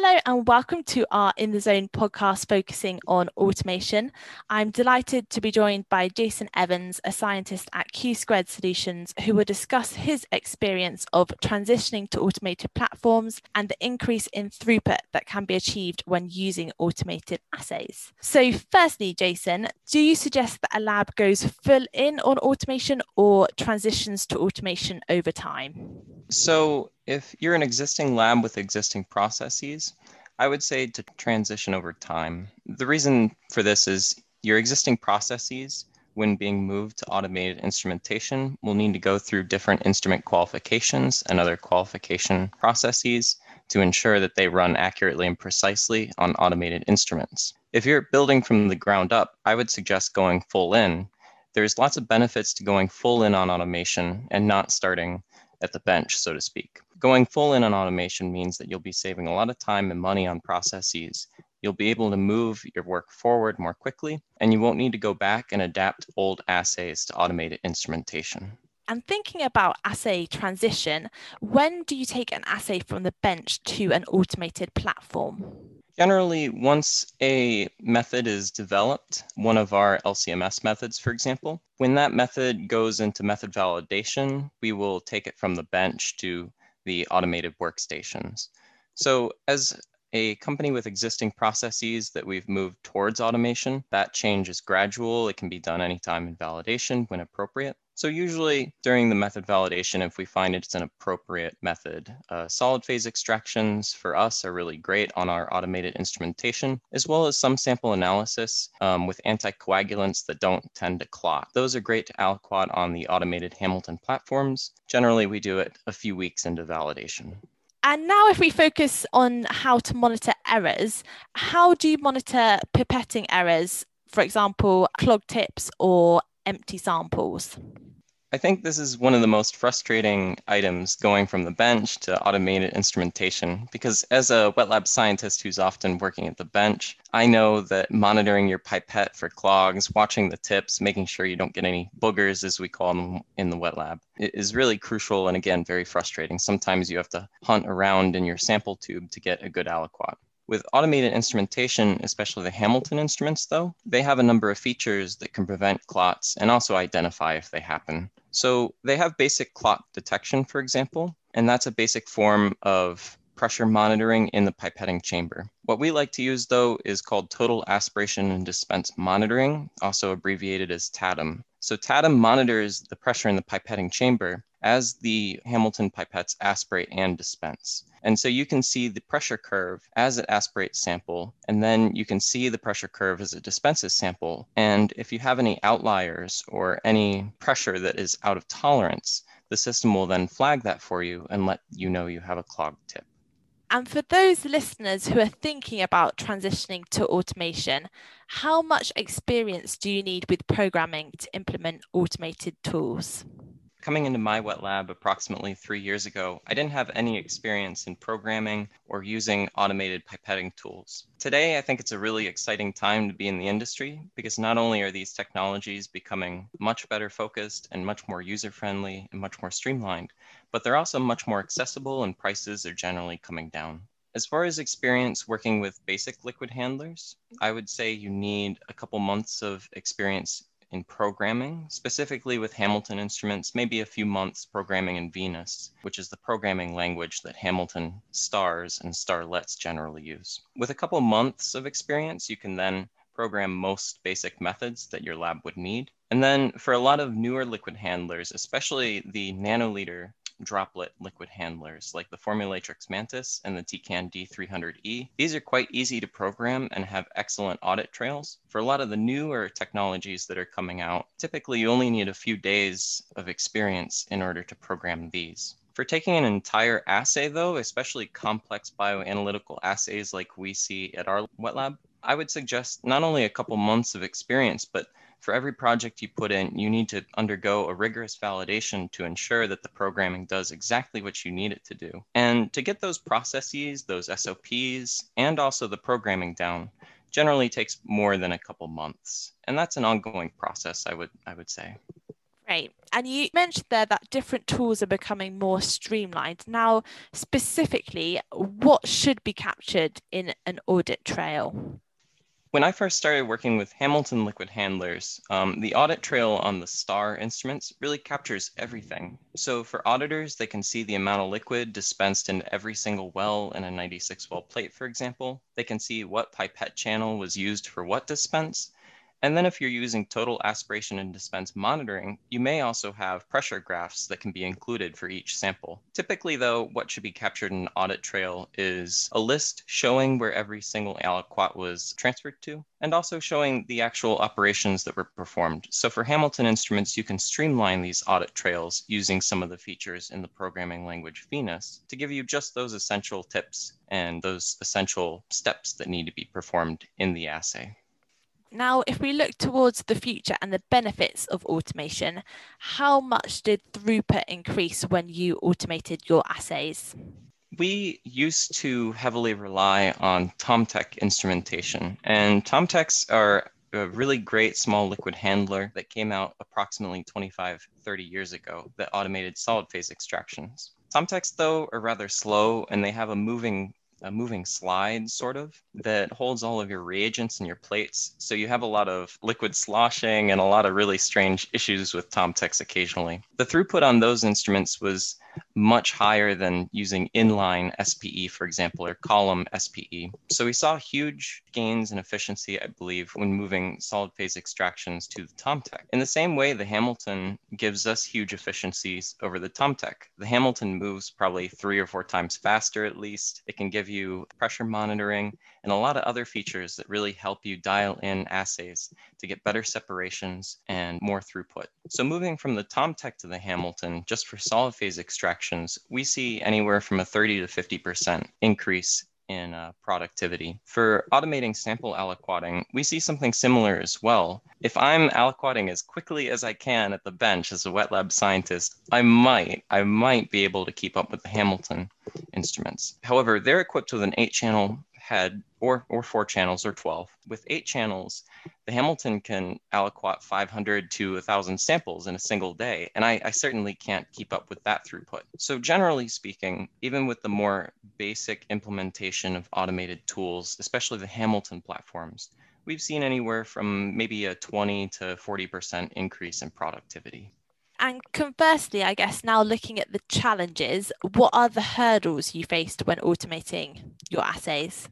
Hello and welcome to our In the Zone podcast focusing on automation. I'm delighted to be joined by Jason Evans, a scientist at Q Squared Solutions, who will discuss his experience of transitioning to automated platforms and the increase in throughput that can be achieved when using automated assays. So, firstly, Jason, do you suggest that a lab goes full in on automation or transitions to automation over time? So, if you're an existing lab with existing processes, I would say to transition over time. The reason for this is your existing processes, when being moved to automated instrumentation, will need to go through different instrument qualifications and other qualification processes to ensure that they run accurately and precisely on automated instruments. If you're building from the ground up, I would suggest going full in. There's lots of benefits to going full in on automation and not starting at the bench, so to speak. Going full in on automation means that you'll be saving a lot of time and money on processes. You'll be able to move your work forward more quickly, and you won't need to go back and adapt old assays to automated instrumentation. And thinking about assay transition, when do you take an assay from the bench to an automated platform? Generally, once a method is developed, one of our LCMS methods, for example, when that method goes into method validation, we will take it from the bench to the automated workstations. So as a company with existing processes that we've moved towards automation, that change is gradual. It can be done anytime in validation when appropriate. So usually during the method validation, if we find it's an appropriate method, uh, solid phase extractions for us are really great on our automated instrumentation, as well as some sample analysis um, with anticoagulants that don't tend to clot. Those are great to aliquot on the automated Hamilton platforms. Generally, we do it a few weeks into validation. And now, if we focus on how to monitor errors, how do you monitor pipetting errors, for example, clog tips or empty samples? I think this is one of the most frustrating items going from the bench to automated instrumentation because as a wet lab scientist who's often working at the bench, I know that monitoring your pipette for clogs, watching the tips, making sure you don't get any boogers as we call them in the wet lab is really crucial and again very frustrating. Sometimes you have to hunt around in your sample tube to get a good aliquot. With automated instrumentation, especially the Hamilton instruments, though, they have a number of features that can prevent clots and also identify if they happen. So they have basic clot detection, for example, and that's a basic form of pressure monitoring in the pipetting chamber. What we like to use, though, is called total aspiration and dispense monitoring, also abbreviated as TADM. So TADM monitors the pressure in the pipetting chamber as the Hamilton pipettes aspirate and dispense. And so you can see the pressure curve as it aspirates sample, and then you can see the pressure curve as it dispenses sample. And if you have any outliers or any pressure that is out of tolerance, the system will then flag that for you and let you know you have a clogged tip. And for those listeners who are thinking about transitioning to automation, how much experience do you need with programming to implement automated tools? Coming into my wet lab approximately three years ago, I didn't have any experience in programming or using automated pipetting tools. Today, I think it's a really exciting time to be in the industry because not only are these technologies becoming much better focused and much more user friendly and much more streamlined, but they're also much more accessible and prices are generally coming down. As far as experience working with basic liquid handlers, I would say you need a couple months of experience in programming, specifically with Hamilton instruments, maybe a few months programming in Venus, which is the programming language that Hamilton stars and starlets generally use. With a couple months of experience, you can then program most basic methods that your lab would need. And then for a lot of newer liquid handlers, especially the nanoliter droplet liquid handlers like the Formulatrix Mantis and the Tecan D300E. These are quite easy to program and have excellent audit trails. For a lot of the newer technologies that are coming out, typically you only need a few days of experience in order to program these. For taking an entire assay, though, especially complex bioanalytical assays like we see at our wet lab, I would suggest not only a couple months of experience, but for every project you put in, you need to undergo a rigorous validation to ensure that the programming does exactly what you need it to do. And to get those processes, those SOPs, and also the programming down generally takes more than a couple months. And that's an ongoing process, I would I would say. Right. And you mentioned there that different tools are becoming more streamlined. Now, specifically, what should be captured in an audit trail? When I first started working with Hamilton liquid handlers, um, the audit trail on the STAR instruments really captures everything. So for auditors, they can see the amount of liquid dispensed in every single well in a 96 well plate, for example. They can see what pipette channel was used for what dispense, and then if you're using total aspiration and dispense monitoring, you may also have pressure graphs that can be included for each sample. Typically though, what should be captured in an audit trail is a list showing where every single aliquot was transferred to, and also showing the actual operations that were performed. So for Hamilton instruments, you can streamline these audit trails using some of the features in the programming language Venus to give you just those essential tips and those essential steps that need to be performed in the assay. Now, if we look towards the future and the benefits of automation, how much did throughput increase when you automated your assays? We used to heavily rely on Tomtec instrumentation, and Tomtecs are a really great small liquid handler that came out approximately 25, 30 years ago that automated solid phase extractions. Tomtecs, though, are rather slow and they have a moving a moving slide sort of that holds all of your reagents and your plates. So you have a lot of liquid sloshing and a lot of really strange issues with Tomtecs occasionally. The throughput on those instruments was much higher than using inline SPE, for example, or column SPE. So we saw huge gains in efficiency, I believe, when moving solid phase extractions to the Tomtec. In the same way, the Hamilton gives us huge efficiencies over the Tomtec. The Hamilton moves probably three or four times faster at least. It can give you pressure monitoring and a lot of other features that really help you dial in assays to get better separations and more throughput. So moving from the Tomtec to the Hamilton, just for solid phase extractions, we see anywhere from a 30 to 50% increase in uh, productivity. For automating sample aliquoting, we see something similar as well. If I'm aliquoting as quickly as I can at the bench as a wet lab scientist, I might, I might be able to keep up with the Hamilton instruments. However, they're equipped with an eight channel head or, or four channels or 12. With eight channels, the Hamilton can aliquot 500 to 1,000 samples in a single day, and I, I certainly can't keep up with that throughput. So generally speaking, even with the more basic implementation of automated tools, especially the Hamilton platforms, we've seen anywhere from maybe a 20 to 40% increase in productivity. And conversely, I guess now looking at the challenges, what are the hurdles you faced when automating your assays?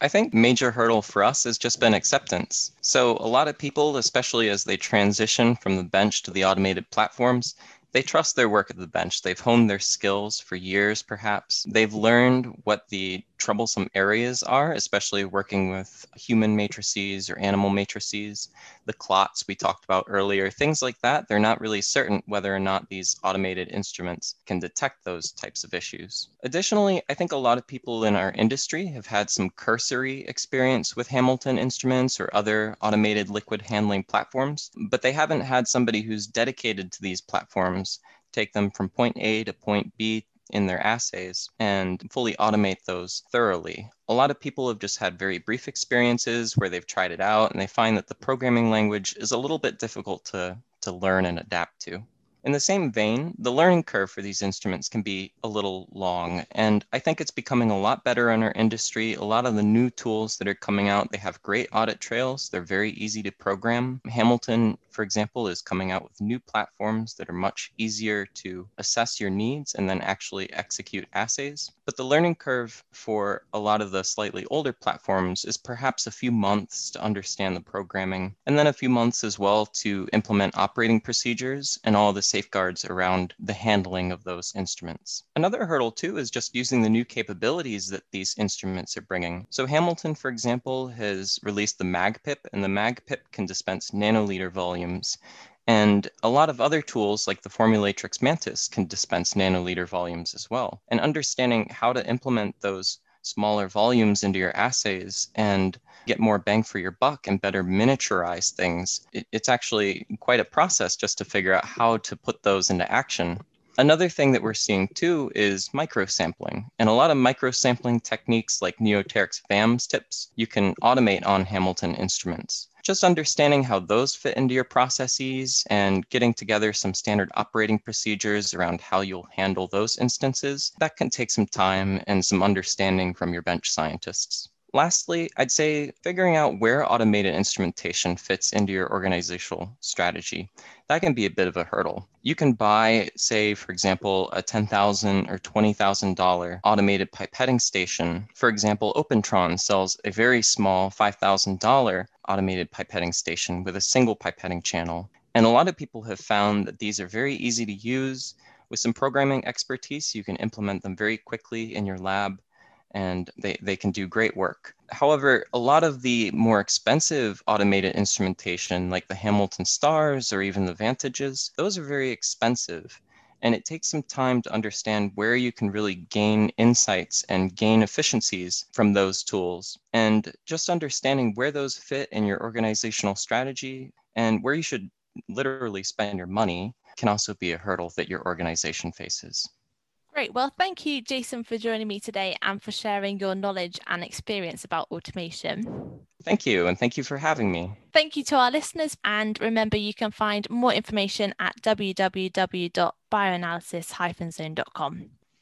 I think major hurdle for us has just been acceptance. So a lot of people, especially as they transition from the bench to the automated platforms, they trust their work at the bench. They've honed their skills for years, perhaps. They've learned what the troublesome areas are, especially working with human matrices or animal matrices, the clots we talked about earlier, things like that. They're not really certain whether or not these automated instruments can detect those types of issues. Additionally, I think a lot of people in our industry have had some cursory experience with Hamilton instruments or other automated liquid handling platforms, but they haven't had somebody who's dedicated to these platforms take them from point A to point B in their assays and fully automate those thoroughly. A lot of people have just had very brief experiences where they've tried it out and they find that the programming language is a little bit difficult to, to learn and adapt to. In the same vein, the learning curve for these instruments can be a little long, and I think it's becoming a lot better in our industry. A lot of the new tools that are coming out, they have great audit trails. They're very easy to program. Hamilton for example, is coming out with new platforms that are much easier to assess your needs and then actually execute assays. But the learning curve for a lot of the slightly older platforms is perhaps a few months to understand the programming, and then a few months as well to implement operating procedures and all the safeguards around the handling of those instruments. Another hurdle, too, is just using the new capabilities that these instruments are bringing. So, Hamilton, for example, has released the MagPip, and the MagPip can dispense nanoliter volumes. And a lot of other tools like the Formulatrix Mantis can dispense nanoliter volumes as well. And understanding how to implement those smaller volumes into your assays and get more bang for your buck and better miniaturize things, it, it's actually quite a process just to figure out how to put those into action. Another thing that we're seeing too is microsampling. And a lot of microsampling techniques like Neoteryx VAMS tips you can automate on Hamilton instruments just understanding how those fit into your processes and getting together some standard operating procedures around how you'll handle those instances, that can take some time and some understanding from your bench scientists. Lastly, I'd say figuring out where automated instrumentation fits into your organizational strategy. That can be a bit of a hurdle. You can buy, say, for example, a 10,000 or $20,000 automated pipetting station. For example, Opentron sells a very small $5,000 automated pipetting station with a single pipetting channel. And a lot of people have found that these are very easy to use. With some programming expertise, you can implement them very quickly in your lab and they, they can do great work. However, a lot of the more expensive automated instrumentation, like the Hamilton Stars or even the Vantages, those are very expensive. And it takes some time to understand where you can really gain insights and gain efficiencies from those tools. And just understanding where those fit in your organizational strategy and where you should literally spend your money can also be a hurdle that your organization faces. Great. Well, thank you, Jason, for joining me today and for sharing your knowledge and experience about automation. Thank you, and thank you for having me. Thank you to our listeners. And remember, you can find more information at www.bioanalysis-zone.com.